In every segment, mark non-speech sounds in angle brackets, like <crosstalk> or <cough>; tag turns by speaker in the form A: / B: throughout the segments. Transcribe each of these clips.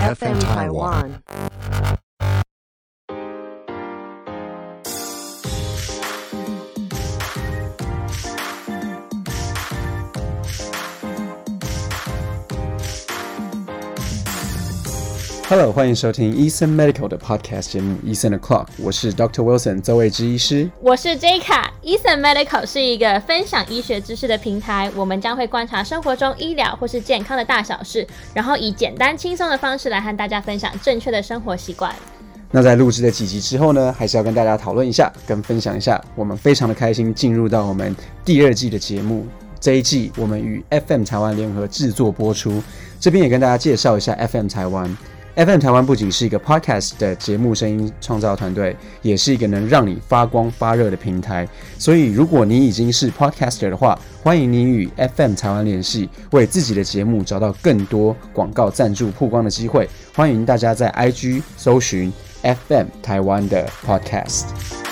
A: FM Taiwan.
B: Hello，欢迎收听 Eason Medical 的 Podcast 节目 Eason O'clock，我是 Dr. Wilson 周卫之医师。
C: 我是 J 卡，Eason Medical 是一个分享医学知识的平台，我们将会观察生活中医疗或是健康的大小事，然后以简单轻松的方式来和大家分享正确的生活习惯。
B: 那在录制的几集之后呢，还是要跟大家讨论一下，跟分享一下，我们非常的开心进入到我们第二季的节目。这一季我们与 FM 台湾联合制作播出，这边也跟大家介绍一下 FM 台湾。FM 台湾不仅是一个 podcast 的节目声音创造团队，也是一个能让你发光发热的平台。所以，如果你已经是 podcaster 的话，欢迎你与 FM 台湾联系，为自己的节目找到更多广告赞助曝光的机会。欢迎大家在 IG 搜寻 FM 台湾的 podcast。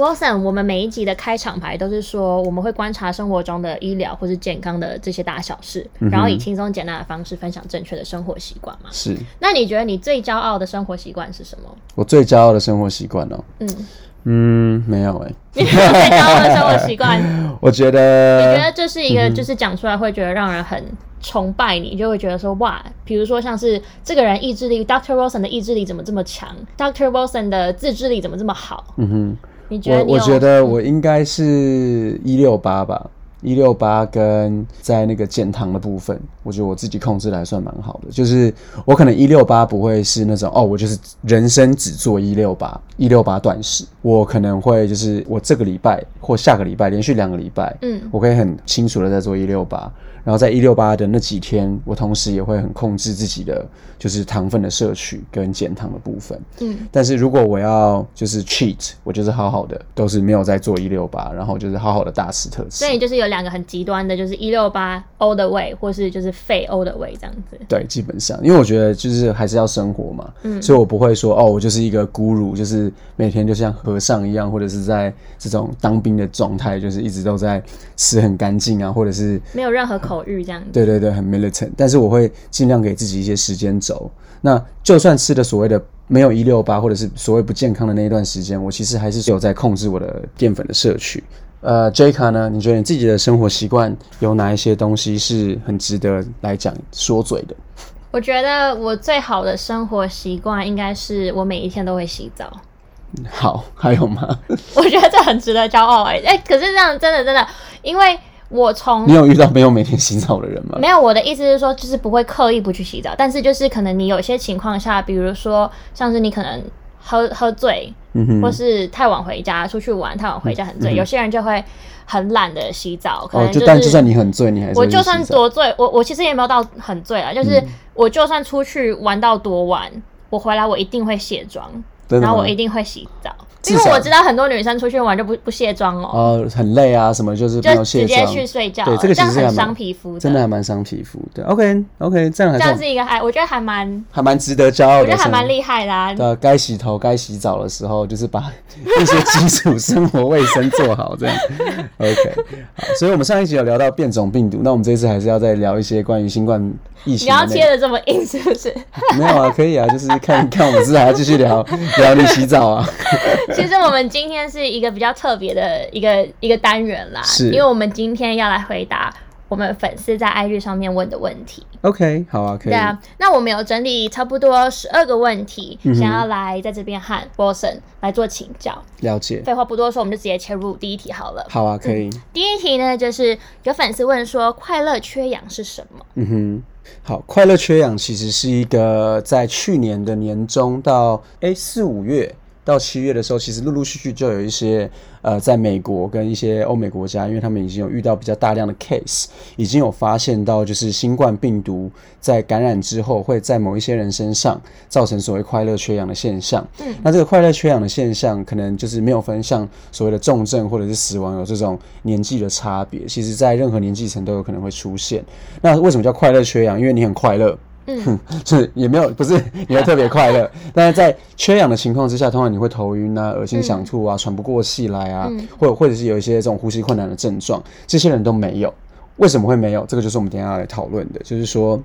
C: Wilson，我们每一集的开场牌都是说，我们会观察生活中的医疗或是健康的这些大小事，然后以轻松简单的方式分享正确的生活习惯嘛。
B: 是
C: 那你觉得你最骄傲的生活习惯是什么？
B: 我最骄傲的生活习惯哦。
C: 嗯，
B: 嗯，没有哎、
C: 你 <laughs> 最骄傲的生活习惯，<laughs>
B: 我觉得，你
C: 觉得这是一个就是讲出来会觉得让人很崇拜你，就会觉得说哇，比如说像是这个人意志力，Dr. Wilson 的意志力怎么这么强？Dr. Wilson 的自制力怎么这么好？
B: 嗯哼。
C: 你觉得你
B: 我我觉得我应该是一六八吧，一六八跟在那个减糖的部分，我觉得我自己控制的还算蛮好的。就是我可能一六八不会是那种哦，我就是人生只做一六八，一六八断食。我可能会就是我这个礼拜或下个礼拜连续两个礼拜，
C: 嗯
B: 我可以很清楚的在做一六八。然后在一六八的那几天，我同时也会很控制自己的就是糖分的摄取跟减糖的部分。
C: 嗯，
B: 但是如果我要就是 cheat，我就是好好的，都是没有在做一六八，然后就是好好的大吃特吃
C: 所以。就是有两个很极端的，就是一六八 all the way，或是就是废 all the way 这样子。
B: 对，基本上，因为我觉得就是还是要生活嘛，
C: 嗯
B: 所以我不会说哦，我就是一个孤乳，就是每天就像和尚一样，或者是在这种当兵的状态，就是一直都在吃很干净啊，或者是
C: 没有任何口欲这样子。
B: 对对对，很 militant，但是我会尽量给自己一些时间轴。那就算吃的所谓的没有一六八，或者是所谓不健康的那一段时间，我其实还是有在控制我的淀粉的摄取。呃 j 卡呢？你觉得你自己的生活习惯有哪一些东西是很值得来讲说嘴的？
C: 我觉得我最好的生活习惯应该是我每一天都会洗澡。
B: 好，还有吗？<laughs>
C: 我觉得这很值得骄傲哎、哎、可是这样真的真的，因为我从
B: 你有遇到没有每天洗澡的人吗？
C: 没有我的意思是说，就是不会刻意不去洗澡，但是就是可能你有些情况下，比如说像是你可能喝喝醉，
B: 嗯哼，
C: 或是太晚回家，出去玩太晚回家很醉，有些人就会很懒得洗澡，可
B: 哦，
C: 能
B: 就是但就算你很醉，你还是
C: 我就算多醉，我我其实也没有到很醉啊，就是我就算出去玩到多晚，我回来我一定会卸妆，然后我一定会洗澡，因为我知道很多女生出去玩就不不卸妆哦，
B: 哦，很累啊，什么就是没
C: 就
B: 有卸
C: 直接，去睡觉了，
B: 对，这个其实很
C: 伤皮肤
B: 真的还蛮伤皮肤的。OK OK，这样还
C: 这样是一个还我觉得还蛮，
B: 还蛮值得骄傲的，
C: 我觉得还蛮
B: 害。
C: 厉害的啊。
B: 的该洗头、该洗澡的时候，就是把 <laughs> 一些基础生活卫生做好，这样 <laughs> OK。好，所以我们上一集有聊到变种病毒，那我们这次还是要再聊一些关于新冠疫
C: 你
B: 情你。
C: 要切的这么硬是不是？<laughs>
B: 没有啊，可以啊，就是看看我们是还要继续聊聊你洗澡啊。<laughs>
C: 其实我们今天是一个比较特别的一个一个单元啦，
B: 是
C: 因为我们今天要来回答我们粉丝在 IG 上面问的问题。
B: OK，好啊，可以。
C: 对啊，那我们有整理差不多十二个问题，
B: 嗯
C: 想要来在这边和 Wilson 来做请教。
B: 了解。
C: 废话不多说，我们就直接切入第一题好了。
B: 好啊，可以。
C: 第一题呢，就是有粉丝问说，快乐缺氧是什么？
B: 嗯哼，好，快乐缺氧其实是一个在去年的年中到诶四五月到七月的时候，其实陆陆续续就有一些呃，在美国跟一些欧美国家，因为他们已经有遇到比较大量的 case，已经有发现到就是新冠病毒在感染之后会在某一些人身上造成所谓快乐缺氧的现象。
C: 嗯，
B: 那这个快乐缺氧的现象，可能就是没有分像所谓的重症或者是死亡有这种年纪的差别，其实在任何年纪层都有可能会出现。那为什么叫快乐缺氧？因为你很快乐。
C: 嗯，
B: 就 <laughs> 是也没有，不是你会特别快乐，<laughs> 但是在缺氧的情况之下，通常你会头晕啊、恶心想吐啊、喘不过气来啊，
C: 嗯
B: 或者或者是有一些这种呼吸困难的症状，这些人都没有。为什么会没有？这个就是我们等一下要来讨论的，就是说。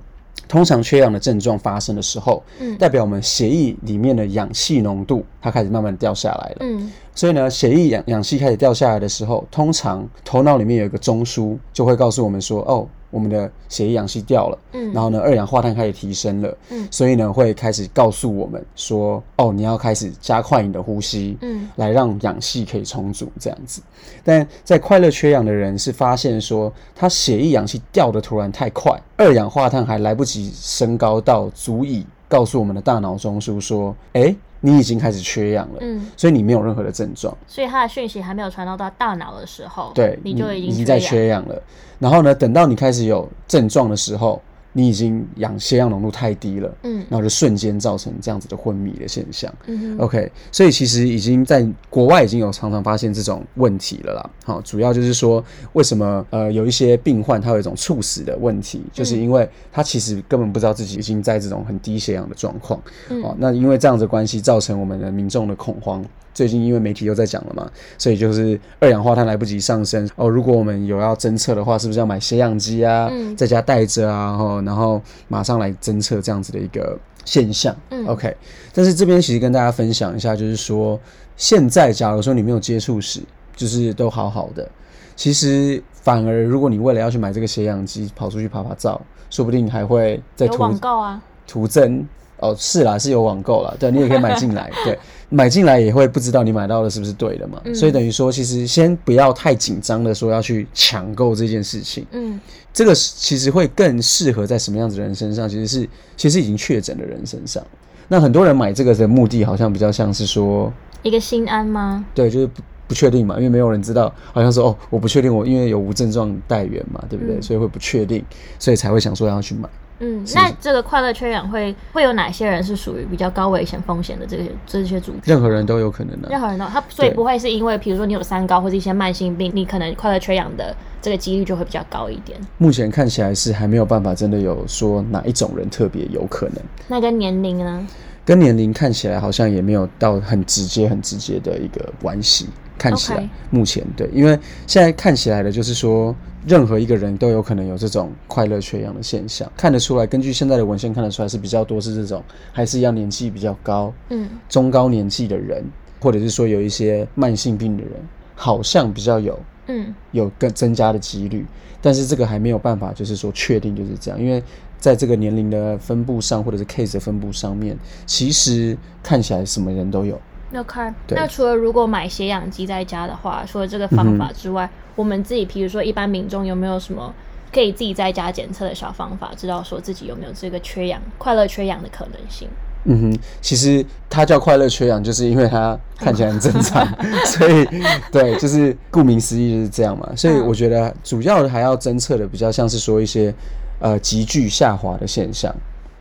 B: 通常缺氧的症状发生的时候，
C: 嗯
B: 代表我们血液里面的氧气浓度它开始慢慢掉下来了。
C: 嗯
B: 所以呢，血液氧氧气开始掉下来的时候，通常头脑里面有一个中枢，就会告诉我们说，哦，我们的血液氧气掉了，
C: 嗯。
B: 然后呢，二氧化碳开始提升了，
C: 嗯。
B: 所以呢，会开始告诉我们说，哦，你要开始加快你的呼吸，
C: 嗯。
B: 来让氧气可以充足这样子。但在快乐缺氧的人是发现说，他血液氧气掉的突然太快，二氧化碳还来不及升高到足以告诉我们的大脑中枢说，哎，你已经开始缺氧了，
C: 嗯，
B: 所以你没有任何的症状。
C: 所以它的讯息还没有传到到大脑的时候，
B: 对，
C: 你就已经在
B: 缺氧了。然后呢，等到你开始有症状的时候，你已经氧血氧浓度太低了，
C: 嗯
B: 然后就瞬间造成这样子的昏迷的现象。
C: 嗯
B: OK，所以其实已经在国外已经有常常发现这种问题了啦。好，主要就是说为什么呃有一些病患他有一种猝死的问题，
C: 嗯
B: 就是因为他其实根本不知道自己已经在这种很低血氧的状况。
C: 嗯
B: 哦，那因为这样子的关系，造成我们的民众的恐慌。最近因为媒体又在讲了嘛，所以就是二氧化碳来不及上升。哦。如果我们有要侦测的话，是不是要买血氧机啊，
C: 嗯。
B: 在家带着啊，哦，然后马上来侦测这样子的一个现象。
C: 嗯。
B: OK，但是这边其实跟大家分享一下，就是说现在假如说你没有接触史，就是都好好的，其实反而如果你为了要去买这个血氧机，跑出去拍拍照，说不定还会在
C: 有
B: 途
C: 网购啊，
B: 图增。哦，是啦，是有网购啦，对你也可以买进来，对，买进来也会不知道你买到的是不是对的嘛，
C: 嗯
B: 所以等于说，其实先不要太紧张的说要去抢购这件事情，
C: 嗯
B: 这个是其实会更适合在什么样子的人身上，其实是其实已经确诊的人身上。那很多人买这个的目的，好像比较像是说，
C: 一个心安吗？
B: 对，就是不不确定嘛，因为没有人知道，好像说哦，我不确定我因为有无症状带源嘛，对不对？
C: 嗯
B: 所以会不确定，所以才会想说要去买。
C: 嗯，那这个快乐缺氧会会有哪些人是属于比较高危险风险的这些这些族群？
B: 任何人都有可能的、
C: 任何人都他，所以不会是因为，比如说你有三高或者一些慢性病，你可能快乐缺氧的这个几率就会比较高一点。
B: 目前看起来是还没有办法真的有说哪一种人特别有可能，
C: 那跟年龄呢？
B: 跟年龄看起来好像也没有到很直接、很直接的一个关系。看起来目前对，因为现在看起来的就是说，任何一个人都有可能有这种快乐缺氧的现象，看得出来。根据现在的文献看得出来是比较多是这种，还是一样年纪比较高、
C: 嗯
B: 中高年纪的人，或者是说有一些慢性病的人，好像比较有
C: 嗯
B: 有更增加的几率，但是这个还没有办法，就是说确定就是这样，因为在这个年龄的分布上，或者是 case 的分布上面，其实看起来什么人都有。
C: ，OK。那除了如果买血氧机在家的话，除了这个方法之外，我们自己，比如说一般民众有没有什么可以自己在家检测的小方法，知道说自己有没有这个缺氧、快乐缺氧的可能性？
B: 嗯哼，其实它叫快乐缺氧，就是因为它看起来很 <laughs> 正常，所以对，就是顾名思义就是这样嘛。所以
C: 嗯
B: 我觉得主要的还要侦测的比较像是说一些呃急剧下滑的现象。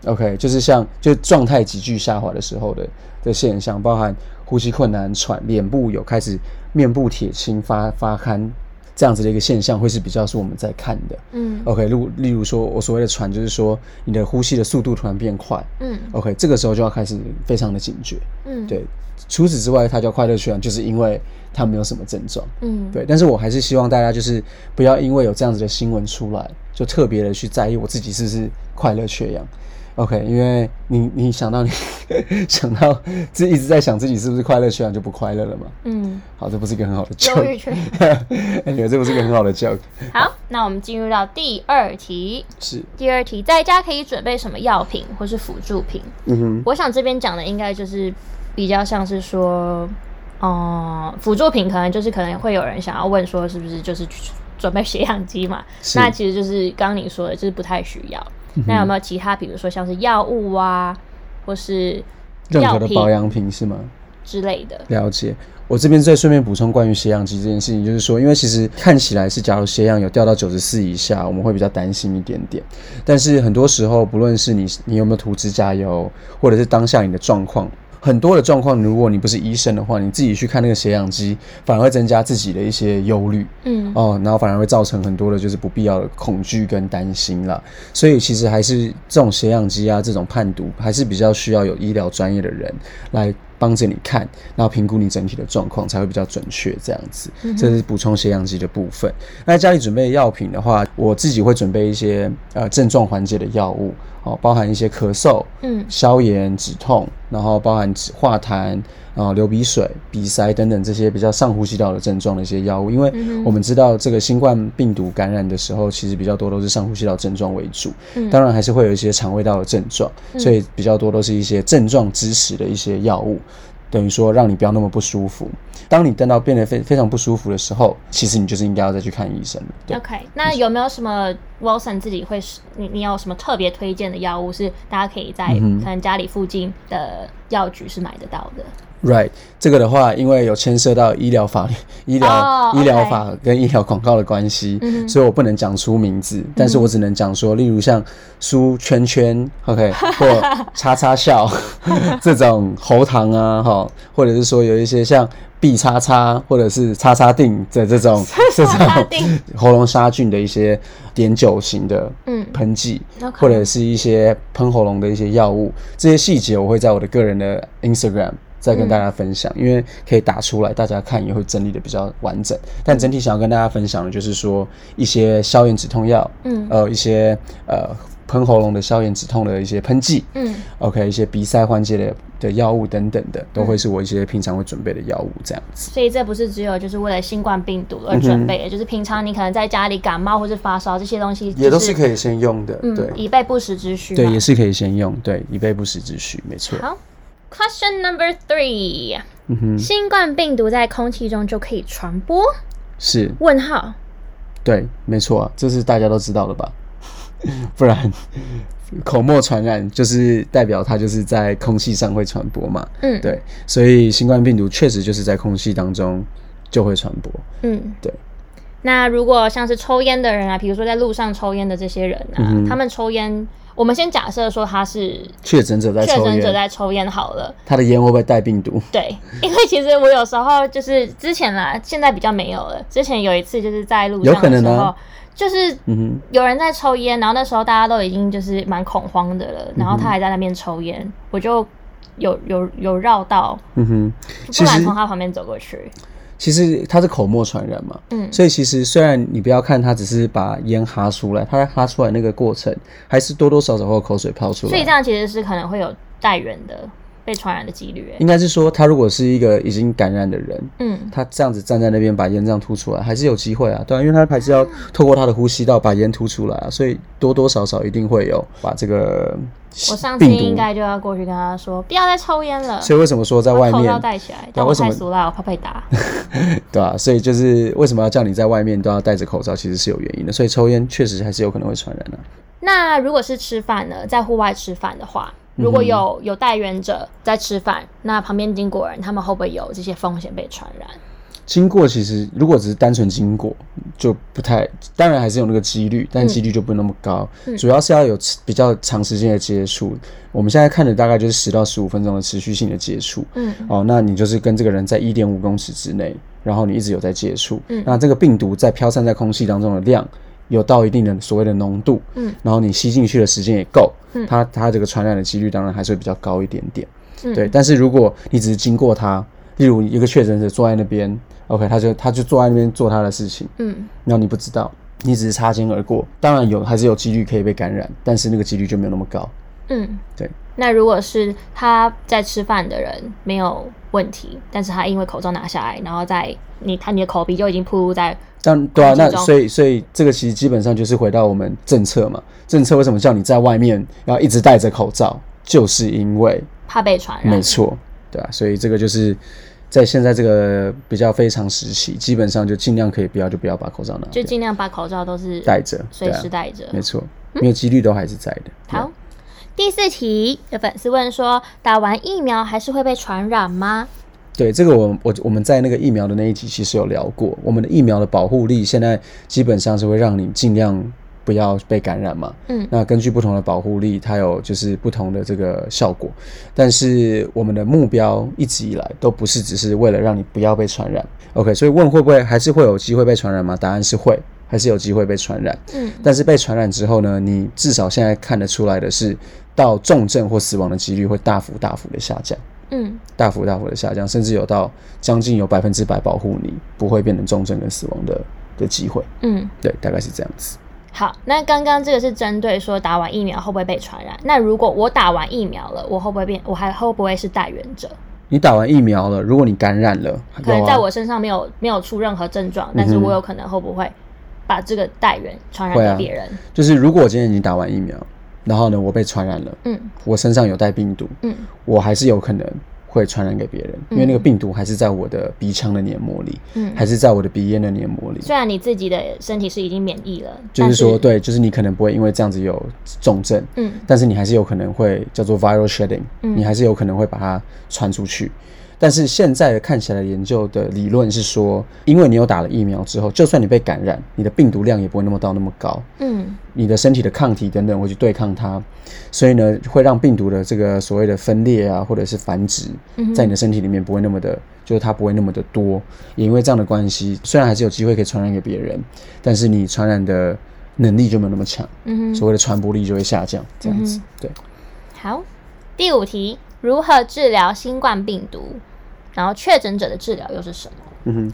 B: OK，就是像就状态急剧下滑的时候的的现象，包含呼吸困难、喘、脸部有开始面部铁青、发发憨这样子的一个现象，会是比较是我们在看的。
C: 嗯
B: OK，例如例如说，我所谓的喘，就是说你的呼吸的速度突然变快。
C: 嗯
B: OK，这个时候就要开始非常的警觉。
C: 嗯，
B: 对，除此之外，它叫快乐缺氧，就是因为它没有什么症状。
C: 嗯
B: 对，但是我还是希望大家就是不要因为有这样子的新闻出来，就特别的去在意我自己是不是快乐缺氧。OK，因为你你想到你 <laughs> 想到自己一直在想自己是不是快乐缺氧就不快乐了嘛？
C: 嗯，
B: 好，这不是一个很好的
C: 忧郁
B: joke，
C: 缺。
B: 感觉 <laughs> 这不是一个很好的 joke。
C: 好，那我们进入到第二题。
B: 是，
C: 第二题，在家可以准备什么药品或是辅助品？
B: 嗯哼，
C: 我想这边讲的应该就是比较像是说，哦，辅助品可能就是可能会有人想要问说，是不是就是去准备血氧机嘛？那其实就是刚刚你说的，就是不太需要。那有没有其他，比如说像是药物啊，或是
B: 任何的保养品是吗？
C: 之类的？
B: 了解。我这边再顺便补充关于血氧机这件事情，就是说，因为其实看起来是，假如血氧有掉到九十四以下，我们会比较担心一点点。但是很多时候，不论是你你有没有涂指甲油，或者是当下你的状况，很多的状况，如果你不是医生的话，你自己去看那个血氧机，反而会增加自己的一些忧虑。
C: 嗯
B: 哦，然后反而会造成很多的就是不必要的恐惧跟担心啦。所以其实还是这种血氧机啊，这种判读还是比较需要有医疗专业的人来帮着你看，然后评估你整体的状况，才会比较准确。这样子，这是补充血氧机的部分。那家里准备药品的话，我自己会准备一些呃症状缓解的药物，哦，包含一些咳嗽、
C: 嗯。
B: 消炎、止痛，然后包含止化痰。啊、流鼻水、鼻塞等等这些比较上呼吸道的症状的一些药物，因为我们知道这个新冠病毒感染的时候，其实比较多都是上呼吸道症状为主，
C: 嗯。
B: 当然还是会有一些肠胃道的症状，所以比较多都是一些症状支持的一些药物，等于说让你不要那么不舒服。当你等到变得非非常不舒服的时候，其实你就是应该要再去看医生了。
C: OK，那有没有什么 Wilson 自己会是你你有什么特别推荐的药物是大家可以在
B: 嗯
C: 可能家里附近的药局是买得到的？
B: Right，这个的话，因为有牵涉到医疗法律、医疗、
C: 哦 <laughs>
B: 医疗法跟医疗广告的关系，
C: 嗯
B: 所以我不能讲出名字，但是我只能讲说，例如像书圈圈，OK，<laughs> 或叉叉笑 <laughs> 这种喉糖啊，哈，或者是说有一些像 B 叉叉或者是叉叉定的这种这种喉咙杀菌的一些碘酒型的
C: 嗯。
B: 喷剂或者是一些喷喉咙的一些药物，这些细节我会在我的个人的 Instagram 再跟大家分享，因为可以打出来，大家看也会整理的比较完整。但整体想要跟大家分享的就是说一些消炎止痛药，
C: 嗯
B: 呃，一些呃喷喉咙的消炎止痛的一些喷剂。
C: 嗯
B: OK，一些鼻塞缓解的的药物等等的，都会是我一些平常会准备的药物这样子。
C: 所以这不是只有就是为了新冠病毒而准备的，就是平常你可能在家里感冒或是发烧这些东西，
B: 也都是可以先用的，对
C: 嗯以备不时之需。
B: 对，也是可以先用，对，以备不时之需，没错。
C: 好，Question number three，、
B: 嗯哼，
C: 新冠病毒在空气中就可以传播？
B: 是
C: 问号。
B: 对，没错啊，这是大家都知道的吧？<laughs> 不然口沫传染就是代表它就是在空气上会传播嘛。
C: 嗯，
B: 对，所以新冠病毒确实就是在空气当中就会传播。
C: 嗯，
B: 对。
C: 那如果像是抽烟的人啊，比如说在路上抽烟的这些人啊，
B: 嗯哼
C: 他们抽烟，我们先假设说他是
B: 确诊者在抽
C: 确诊者
B: 烟，
C: 在抽烟好了。
B: 他的烟会不会带病毒？
C: 对，<laughs> 因为其实我有时候就是之前啦，现在比较没有了。之前有一次就是在路上
B: 有可能
C: 的时候，
B: 啊
C: 就是
B: 嗯
C: 有人在抽烟，然后那时候大家都已经就是蛮恐慌的了，然后他还在那边抽烟，我就有有有绕道，
B: 嗯哼，
C: 不
B: 其实
C: 然从他旁边走过去。
B: 其实它是口沫传染嘛，
C: 嗯
B: 所以其实虽然你不要看它只是把烟哈出来，它在哈出来那个过程还是多多少少会有口水泡出来。
C: 所以这样其实是可能会有带源的被传染的几率。欸
B: 应该是说，他如果是一个已经感染的人，
C: 嗯，
B: 他这样子站在那边把烟这样吐出来，还是有机会啊，对啊，因为他还是要透过他的呼吸道把烟吐出来啊，所以多多少少一定会有把这个
C: 我上次。应该就要过去跟他说，不要再抽烟了。
B: 所以为什么说在外面
C: 把口罩，戴起来，但我太俗了，我怕被打。<laughs>
B: 对啊、所以就是为什么要叫你在外面都要戴着口罩，其实是有原因的。所以抽烟确实还是有可能会传染的、
C: 那如果是吃饭呢，在户外吃饭的话，如果有有带源者在吃饭，那旁边经过人，他们会不会有这些风险被传染？
B: 经过其实如果只是单纯经过，就不太，当然还是有那个几率，但几率就不那么高。主要是要有持比较长时间的接触。我们现在看的大概就是十到十五分钟的持续性的接触。
C: 嗯，
B: 哦，那你就是跟这个人在一点五公尺之内，然后你一直有在接触。
C: 嗯
B: 那这个病毒在飘散在空气当中的量有到一定的所谓的浓度。
C: 嗯，
B: 然后你吸进去的时间也够。
C: 嗯
B: 它它这个传染的几率当然还是会比较高一点点。
C: 嗯
B: 对，但是如果你只是经过他，例如一个确诊者坐在那边，OK，他就他就坐在那边做他的事情，
C: 嗯，
B: 然后你不知道，你只是擦肩而过，当然有还是有几率可以被感染，但是那个几率就没有那么高。
C: 嗯，
B: 对。
C: 那如果是他在吃饭的人没有问题，但是他因为口罩拿下来，然后在你他你的口鼻就已经暴露在
B: 但对啊，那所以所以这个其实基本上就是回到我们政策嘛，政策为什么叫你在外面要一直戴着口罩，就是因为
C: 怕被传染。
B: 没错，对啊，所以这个就是在现在这个比较非常时期，基本上就尽量可以不要就不要把口罩拿，
C: 就尽量把口罩都是
B: 戴着，
C: 随时戴着。
B: 没错，因为几率都还是在的。对
C: 好，第四题，有粉丝问说，打完疫苗还是会被传染吗？
B: 对，这个我我我们在那个疫苗的那一集其实有聊过，我们的疫苗的保护力现在基本上是会让你尽量不要被感染嘛。
C: 嗯
B: 那根据不同的保护力，它有就是不同的这个效果，但是我们的目标一直以来都不是只是为了让你不要被传染。OK，所以问会不会还是会有机会被传染吗？答案是会，还是有机会被传染。
C: 嗯
B: 但是被传染之后呢，你至少现在看得出来的是，到重症或死亡的几率会大幅大幅的下降。
C: 嗯
B: 大幅大幅的下降，甚至有到将近有百分之百保护你不会变成重症跟死亡的的机会。
C: 嗯。
B: 对，大概是这样子。
C: 好，那刚刚这个是针对说打完疫苗会不会被传染？那如果我打完疫苗了，我会不会变？我还会不会是带源者？
B: 你打完疫苗了，如果你感染了，
C: 可能在我身上没有没有出任何症状，但是我有可能会不会把这个带源传染给别人？
B: 就是如果我今天已经打完疫苗，然后呢我被传染了，
C: 嗯
B: 我身上有带病毒，
C: 嗯
B: 我还是有可能会传染给别人，因为那个病毒还是在我的鼻腔的黏膜里，
C: 嗯。
B: 还是在我的鼻咽的黏膜里。
C: 虽然你自己的身体是已经免疫了，
B: 就是说，
C: 但
B: 对，就是你可能不会因为这样子有重症，
C: 嗯
B: 但是你还是有可能会叫做 viral shedding，、
C: 嗯
B: 你还是有可能会把它传出去。但是现在的看起来研究的理论是说，因为你有打了疫苗之后，就算你被感染，你的病毒量也不会那么到那么高，
C: 嗯
B: 你的身体的抗体等等会去对抗它，所以呢，会让病毒的这个所谓的分裂啊，或者是繁殖，在你的身体里面不会那么的，就是它不会那么的多。也因为这样的关系，虽然还是有机会可以传染给别人，但是你传染的能力就没有那么强，
C: 嗯，
B: 所谓的传播力就会下降。这样子，对。
C: 好。第五题，如何治疗新冠病毒？然后确诊者的治疗又是什么？
B: 嗯，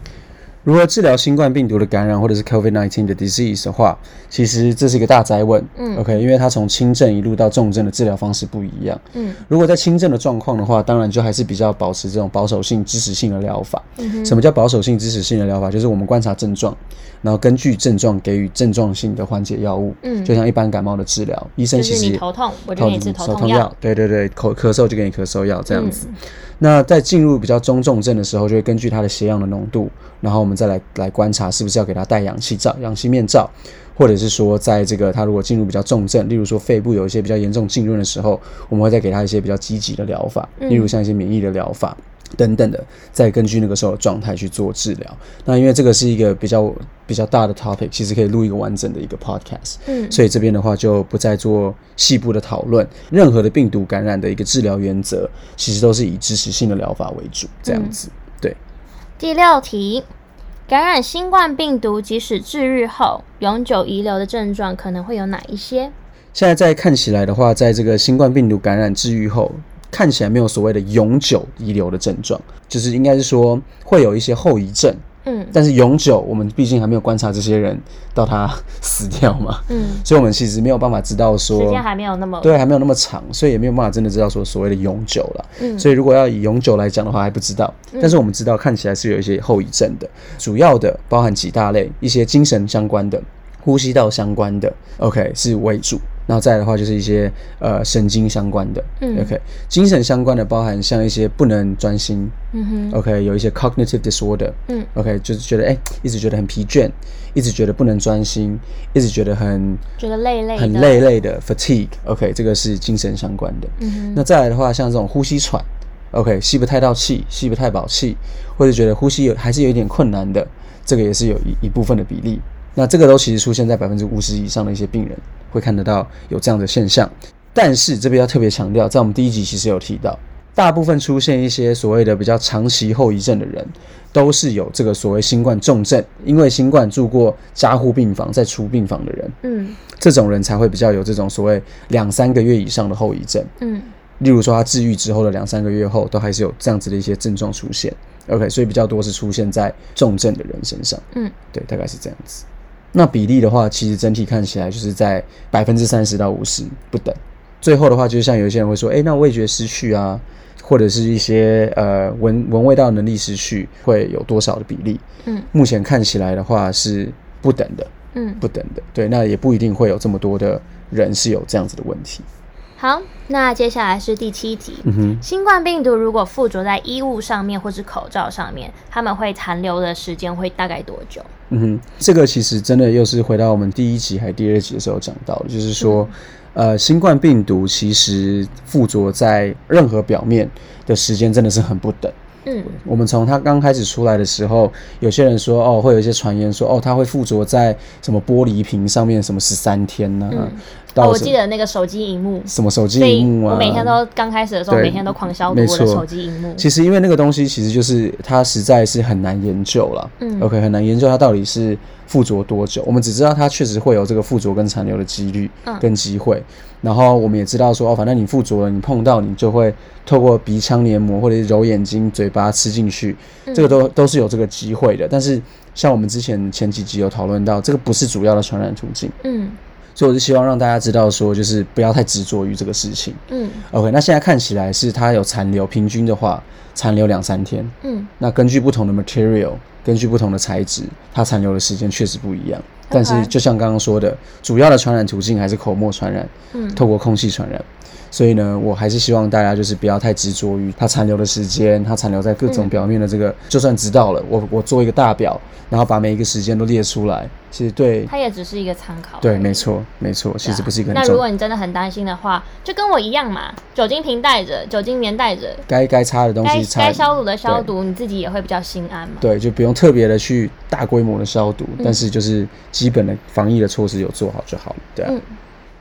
B: 如何治疗新冠病毒的感染或者是 COVID-19 的 disease 的话，其实这是一个大灾问。
C: 嗯
B: ，OK，因为它从轻症一路到重症的治疗方式不一样。
C: 嗯
B: 如果在轻症的状况的话，当然就还是比较保持这种保守性、支持性的疗法。
C: 嗯
B: 什么叫保守性、支持性的疗法？就是我们观察症状，然后根据症状给予症状性的缓解药物。
C: 嗯
B: 就像一般感冒的治疗，医生其实
C: 你头痛，我就给你吃头
B: 手
C: 痛药。
B: 对对对，口咳嗽就给你咳嗽药这样子。
C: 嗯
B: 那在进入比较中重症的时候，就会根据它的血氧的浓度，然后我们再来来观察是不是要给他戴氧气罩、氧气面罩，或者是说在这个他如果进入比较重症，例如说肺部有一些比较严重浸润的时候，我们会再给他一些比较积极的疗法，
C: 嗯
B: 例如像一些免疫的疗法。等等的，再根据那个时候的状态去做治疗。那因为这个是一个比较比较大的 topic，其实可以录一个完整的一个 podcast。
C: 嗯
B: 所以这边的话就不再做细部的讨论。任何的病毒感染的一个治疗原则，其实都是以支持性的疗法为主，这样子。对，
C: 第六题，感染新冠病毒即使治愈后，永久遗留的症状可能会有哪一些？
B: 现在在看起来的话，在这个新冠病毒感染治愈后，看起来没有所谓的永久遗留的症状，就是应该是说会有一些后遗症。
C: 嗯
B: 但是永久，我们毕竟还没有观察这些人到他死掉嘛，
C: 嗯，
B: 所以我们其实没有办法知道说
C: 时间还没有那么
B: 对，还没有那么长，所以也没有办法真的知道说所谓的永久了。
C: 嗯
B: 所以如果要以永久来讲的话，还不知道。但是我们知道看起来是有一些后遗症的，主要的包含几大类，一些精神相关的、呼吸道相关的，OK 是为主。然后再来的话就是一些呃神经相关的、
C: 嗯。
B: O k 精神相关的包含像一些不能专心
C: 嗯哼
B: ，OK 有一些 cognitive disorder，
C: 嗯。
B: OK 就是觉得哎、一直觉得很疲倦，一直觉得不能专心，一直觉得很
C: 觉得累累的，
B: 很累累的 fatigue，OK，、这个是精神相关的。
C: 嗯哼。
B: 那再来的话，像这种呼吸喘，OK，吸不太到气，吸不太饱气，或者觉得呼吸有还是有一点困难的，这个也是有一一部分的比例。那这个都其实出现在百分之五十以上的一些病人会看得到有这样的现象。但是这边要特别强调，在我们第一集其实有提到，大部分出现一些所谓的比较长期后遗症的人，都是有这个所谓新冠重症，因为新冠住过加护病房再出病房的人，
C: 嗯
B: 这种人才会比较有这种所谓两三个月以上的后遗症。
C: 嗯
B: 例如说，他治愈之后的两三个月后，都还是有这样子的一些症状出现。OK，所以比较多是出现在重症的人身上。
C: 嗯
B: 对，大概是这样子。那比例的话，其实整体看起来就是在百分之三十到五十不等。最后的话，就像有些人会说，诶，那味觉失去啊，或者是一些呃闻闻味道能力失去，会有多少的比例？
C: 嗯
B: 目前看起来的话是不等的，
C: 嗯，
B: 不等的。对，那也不一定会有这么多的人是有这样子的问题。
C: 好，那接下来是第七题。新冠病毒如果附着在衣物上面或是口罩上面，它们会残留的时间会大概多久？
B: 嗯哼，这个其实真的又是回到我们第一集还第二集的时候讲到的，就是说，呃，新冠病毒其实附着在任何表面的时间真的是很不等。
C: 嗯
B: 我们从它刚开始出来的时候，有些人说哦，会有一些传言说哦，它会附着在什么玻璃瓶上面什么十三天呢、
C: 哦，我
B: 什
C: 记得那个手机荧幕，
B: 什么手机
C: 所以
B: 荧幕啊，
C: 我每天都刚开始的时候，每天都狂消毒
B: 没
C: 我的手机荧幕。
B: 其实因为那个东西其实就是它实在是很难研究了，
C: 嗯。
B: OK 很难研究它到底是附着多久。我们只知道它确实会有这个附着跟残留的几率
C: 嗯。
B: 跟机会，然后我们也知道说哦，反正你附着了，你碰到你就会透过鼻腔黏膜或者是揉眼睛、嘴巴吃进去，
C: 嗯。
B: 这个都都是有这个机会的。但是像我们之前前几集有讨论到，这个不是主要的传染途径，
C: 嗯
B: 所以我是希望让大家知道说，就是不要太执着于这个事情。
C: 嗯
B: OK，那现在看起来是它有残留，平均的话残留两三天。
C: 嗯
B: 那根据不同的 material，根据不同的材质，它残留的时间确实不一样。但是就像刚刚说的，主要的传染途径还是口沫传染，
C: 嗯
B: 透过空气传染。所以呢，我还是希望大家就是不要太执着于它残留的时间，它残留在各种
C: 嗯
B: 表面的这个，就算知道了，我我做一个大表，然后把每一个时间都列出来，其实对
C: 它也只是一个参考。
B: 对，没错没错，其实不是一个
C: 那如果你真的很担心的话，就跟我一样嘛，酒精瓶带着，酒精棉带着，
B: 该该擦的东西擦，
C: 该消毒的消毒，你自己也会比较心安嘛。
B: 对，就不用特别的去大规模的消毒，
C: 嗯
B: 但是就是基本的防疫的措施有做好就好了，对啊。
C: 嗯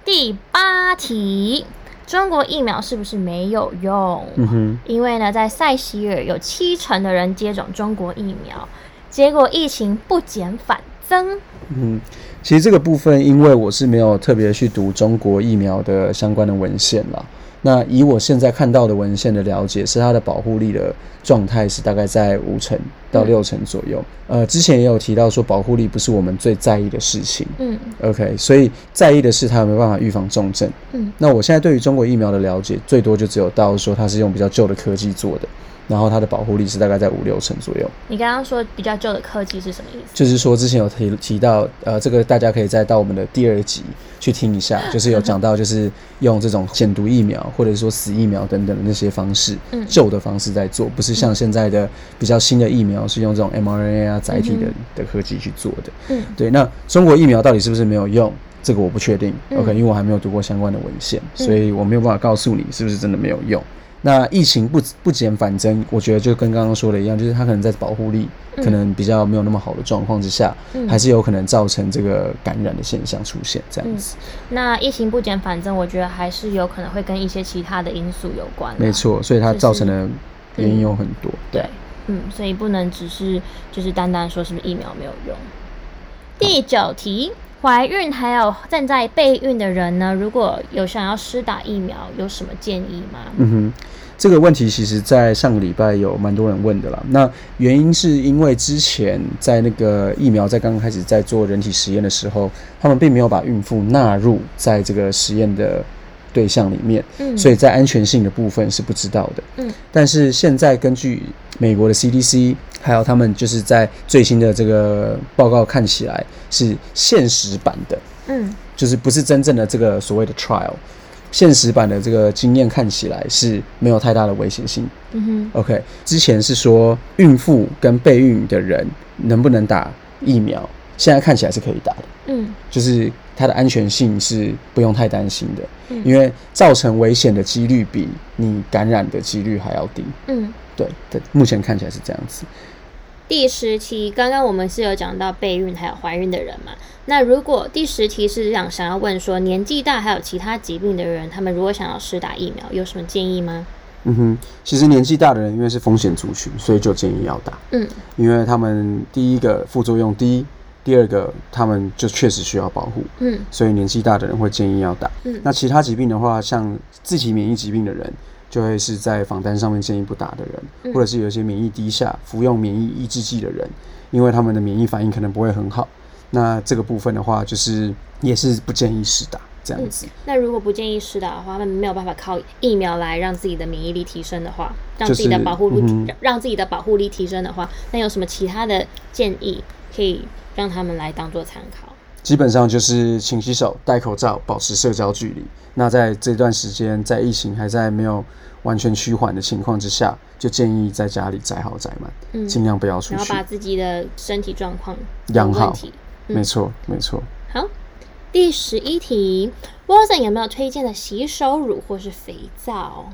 C: 第八题，中国疫苗是不是没有用？
B: 嗯哼，
C: 因为呢，在塞西尔有七成的人接种中国疫苗，结果疫情不减反增。
B: 嗯，其实这个部分，因为我是没有特别去读中国疫苗的相关的文献啦。那以我现在看到的文献的了解，是它的保护力的状态是大概在五成到六成左右。呃，之前也有提到说，保护力不是我们最在意的事情。
C: 嗯
B: OK，所以在意的是它有没有办法预防重症。
C: 嗯
B: 那我现在对于中国疫苗的了解，最多就只有到说它是用比较旧的科技做的，然后它的保护力是大概在五六成左右。
C: 你刚刚说比较旧的科技是什么意思？
B: 就是说之前有提提到，呃，这个大家可以再到我们的第二集去听一下，<laughs> 就是有讲到，就是用这种减毒疫苗或者说死疫苗等等的那些方式，
C: 嗯
B: 旧的方式在做，不是像现在的比较新的疫苗是用这种 mRNA 啊载体的
C: 嗯
B: 的科技去做的。
C: 嗯
B: 对，那中国疫苗到底是不是没有用？这个我不确定、
C: 嗯
B: o k 因为我还没有读过相关的文献，
C: 嗯
B: 所以我没有办法告诉你是不是真的没有用。那疫情不不减反增，我觉得就跟刚刚说的一样，就是它可能在保护力
C: 嗯
B: 可能比较没有那么好的状况之下，
C: 嗯
B: 还是有可能造成这个感染的现象出现这样子。
C: 那疫情不减反增，我觉得还是有可能会跟一些其他的因素有关。
B: 没错，所以它造成的原因有很多。
C: 对，嗯，所以不能只是就是单单说是不是疫苗没有用。第九题，怀孕还有正在备孕的人呢，如果有想要施打疫苗，有什么建议吗？
B: 嗯哼，这个问题其实在上个礼拜有蛮多人问的啦。那原因是因为之前在那个疫苗在刚刚开始在做人体实验的时候，他们并没有把孕妇纳入在这个实验的对象里面，
C: 嗯，
B: 所以在安全性的部分是不知道的。
C: 嗯，
B: 但是现在根据美国的 CDC，还有他们就是在最新的这个报告看起来是现实版的，
C: 嗯
B: 就是不是真正的这个所谓的 trial。现实版的这个经验看起来是没有太大的危险性。
C: 嗯哼
B: OK，之前是说孕妇跟备孕的人能不能打疫苗，现在看起来是可以打的，
C: 嗯
B: 就是它的安全性是不用太担心的，
C: 嗯
B: 因为造成危险的几率比你感染的几率还要低。
C: 嗯。
B: 对，对，目前看起来是这样子。
C: 第十题，刚刚我们是有讲到备孕还有怀孕的人嘛？那如果第十题是想想要问说年纪大还有其他疾病的人，他们如果想要施打疫苗，有什么建议吗？
B: 嗯哼，其实年纪大的人因为是风险族群，所以就建议要打，
C: 嗯
B: 因为他们第一个副作用低，第二个他们就确实需要保护。
C: 嗯
B: 所以年纪大的人会建议要打。
C: 嗯
B: 那其他疾病的话，像自体免疫疾病的人，就会是在访单上面建议不打的人，
C: 嗯
B: 或者是有一些免疫低下、服用免疫抑制剂的人，因为他们的免疫反应可能不会很好。那这个部分的话，就是也是不建议施打这样子。
C: 那如果不建议施打的话，他们没有办法靠疫苗来让自己的免疫力提升的话，让自己的保护力、让自己的保护力提升的话，那有什么其他的建议可以让他们来当做参考？
B: 基本上就是勤洗手、戴口罩、保持社交距离。那在这段时间，在疫情还在没有完全趋缓的情况之下，就建议在家里宅好宅满，
C: 嗯，
B: 尽量不要出去
C: 然后把。自己的身体状况
B: 养好没错，没错。
C: 好，第十一题，Wilson 有没有推荐的洗手乳或是肥皂？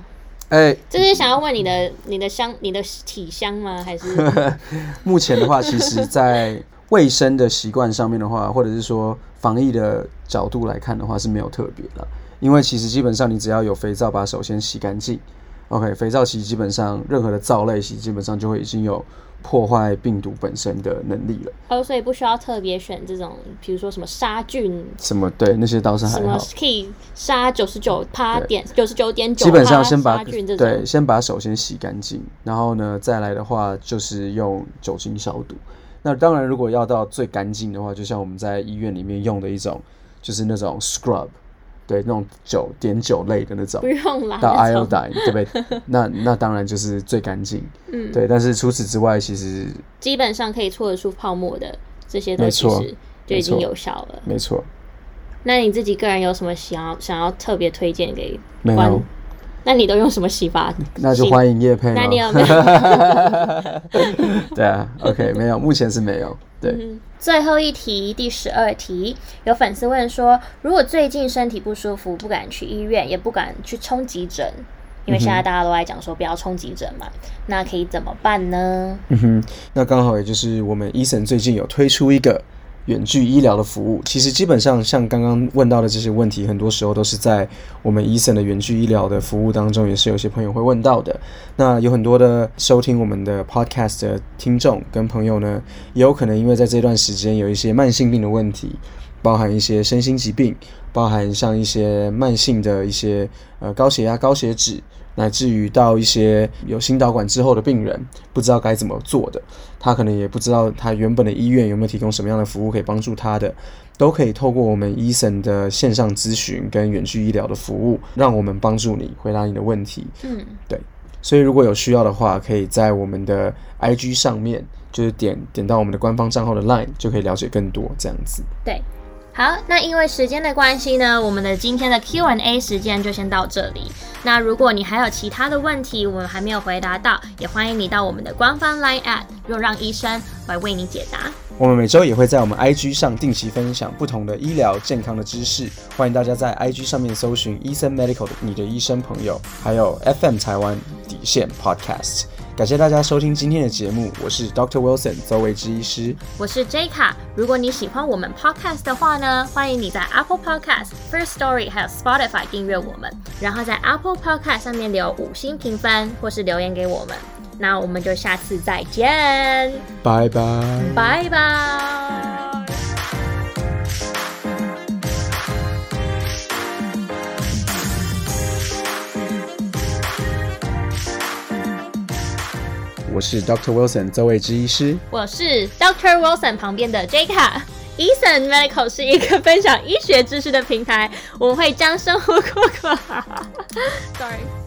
B: 哎、
C: 这是想要问你的你的香你的体香吗？还是 <laughs>
B: 目前的话，其实在卫生的习惯上面的话，或者是说防疫的角度来看的话，是没有特别了。因为其实基本上你只要有肥皂，把手先洗干净，OK，肥皂其实基本上任何的皂类洗基本上就会已经有破坏病毒本身的能力了。
C: 哦，所以不需要特别选这种，比如说什么杀菌，
B: 什么对那些倒是还
C: 什么
B: 好。
C: 可以杀九十九趴点九十九点九，
B: 基本上先把对，先把手先洗干净，然后呢，再来的话就是用酒精消毒。那当然，如果要到最干净的话，就像我们在医院里面用的一种，就是那种 scrub，对，那种酒碘酒类的那种
C: 不，用啦，
B: 到 iodine，对不对？那那当然就是最干净，<laughs>
C: 嗯，
B: 对。但是除此之外，其实
C: 基本上可以搓得出泡沫的这些都
B: 没错
C: 其实就已经有效了。
B: 没错，
C: 那你自己个人有什么想要想要特别推荐给
B: 没
C: 观
B: 有，
C: 那你都用什么洗发？
B: 那就
C: 洗
B: 欢迎叶配
C: 那你有
B: 了。
C: 没有？<laughs>
B: 对啊，OK，没有，目前是没有。对，
C: 嗯最后一题，第十二题，有粉丝问说，如果最近身体不舒服，不敢去医院，也不敢去冲急诊，因为现在大家都在讲说不要冲急诊嘛，那可以怎么办呢？
B: 嗯哼，那刚好也就是我们医生最近有推出一个远距医疗的服务。其实基本上像刚刚问到的这些问题，很多时候都是在我们医生的远距医疗的服务当中，也是有些朋友会问到的。那有很多的收听我们的 podcast 的听众跟朋友呢，也有可能因为在这段时间有一些慢性病的问题，包含一些身心疾病，包含像一些慢性的一些呃高血压、高血脂，乃至于到一些有心导管之后的病人，不知道该怎么做的，他可能也不知道他原本的医院有没有提供什么样的服务可以帮助他的，都可以透过我们医生的线上咨询跟远距医疗的服务，让我们帮助你回答你的问题。
C: 嗯，
B: 对，所以如果有需要的话，可以在我们的 IG 上面，就是点点到我们的官方账号的 Line，就可以了解更多这样子。
C: 对。好，那因为时间的关系呢，我们的今天的 Q&A 时间就先到这里。那如果你还有其他的问题，我们还没有回答到，也欢迎你到我们的官方 Line at 若让医生来为你解答。
B: 我们每周也会在我们 IG 上定期分享不同的医疗健康的知识，欢迎大家在 IG 上面搜寻医生 Medical 的你的医生朋友，还有 FM 台湾底线 Podcast。感谢大家收听今天的节目，我是 Dr. Wilson 周维之医师。
C: 我是 J 卡。如果你喜欢我们 Podcast 的话呢，欢迎你在 Apple Podcast、First Story 还有 Spotify 订阅我们，然后在 Apple Podcast 上面留五星评分或是留言给我们。那我们就下次再见，
B: 拜拜。
C: 拜拜。
B: 我是 Doctor Wilson 周位之医师。
C: 我是 Doctor Wilson 旁边的 J 卡。Eason Medical 是一个分享医学知识的平台，我们会将生活过过。Sorry。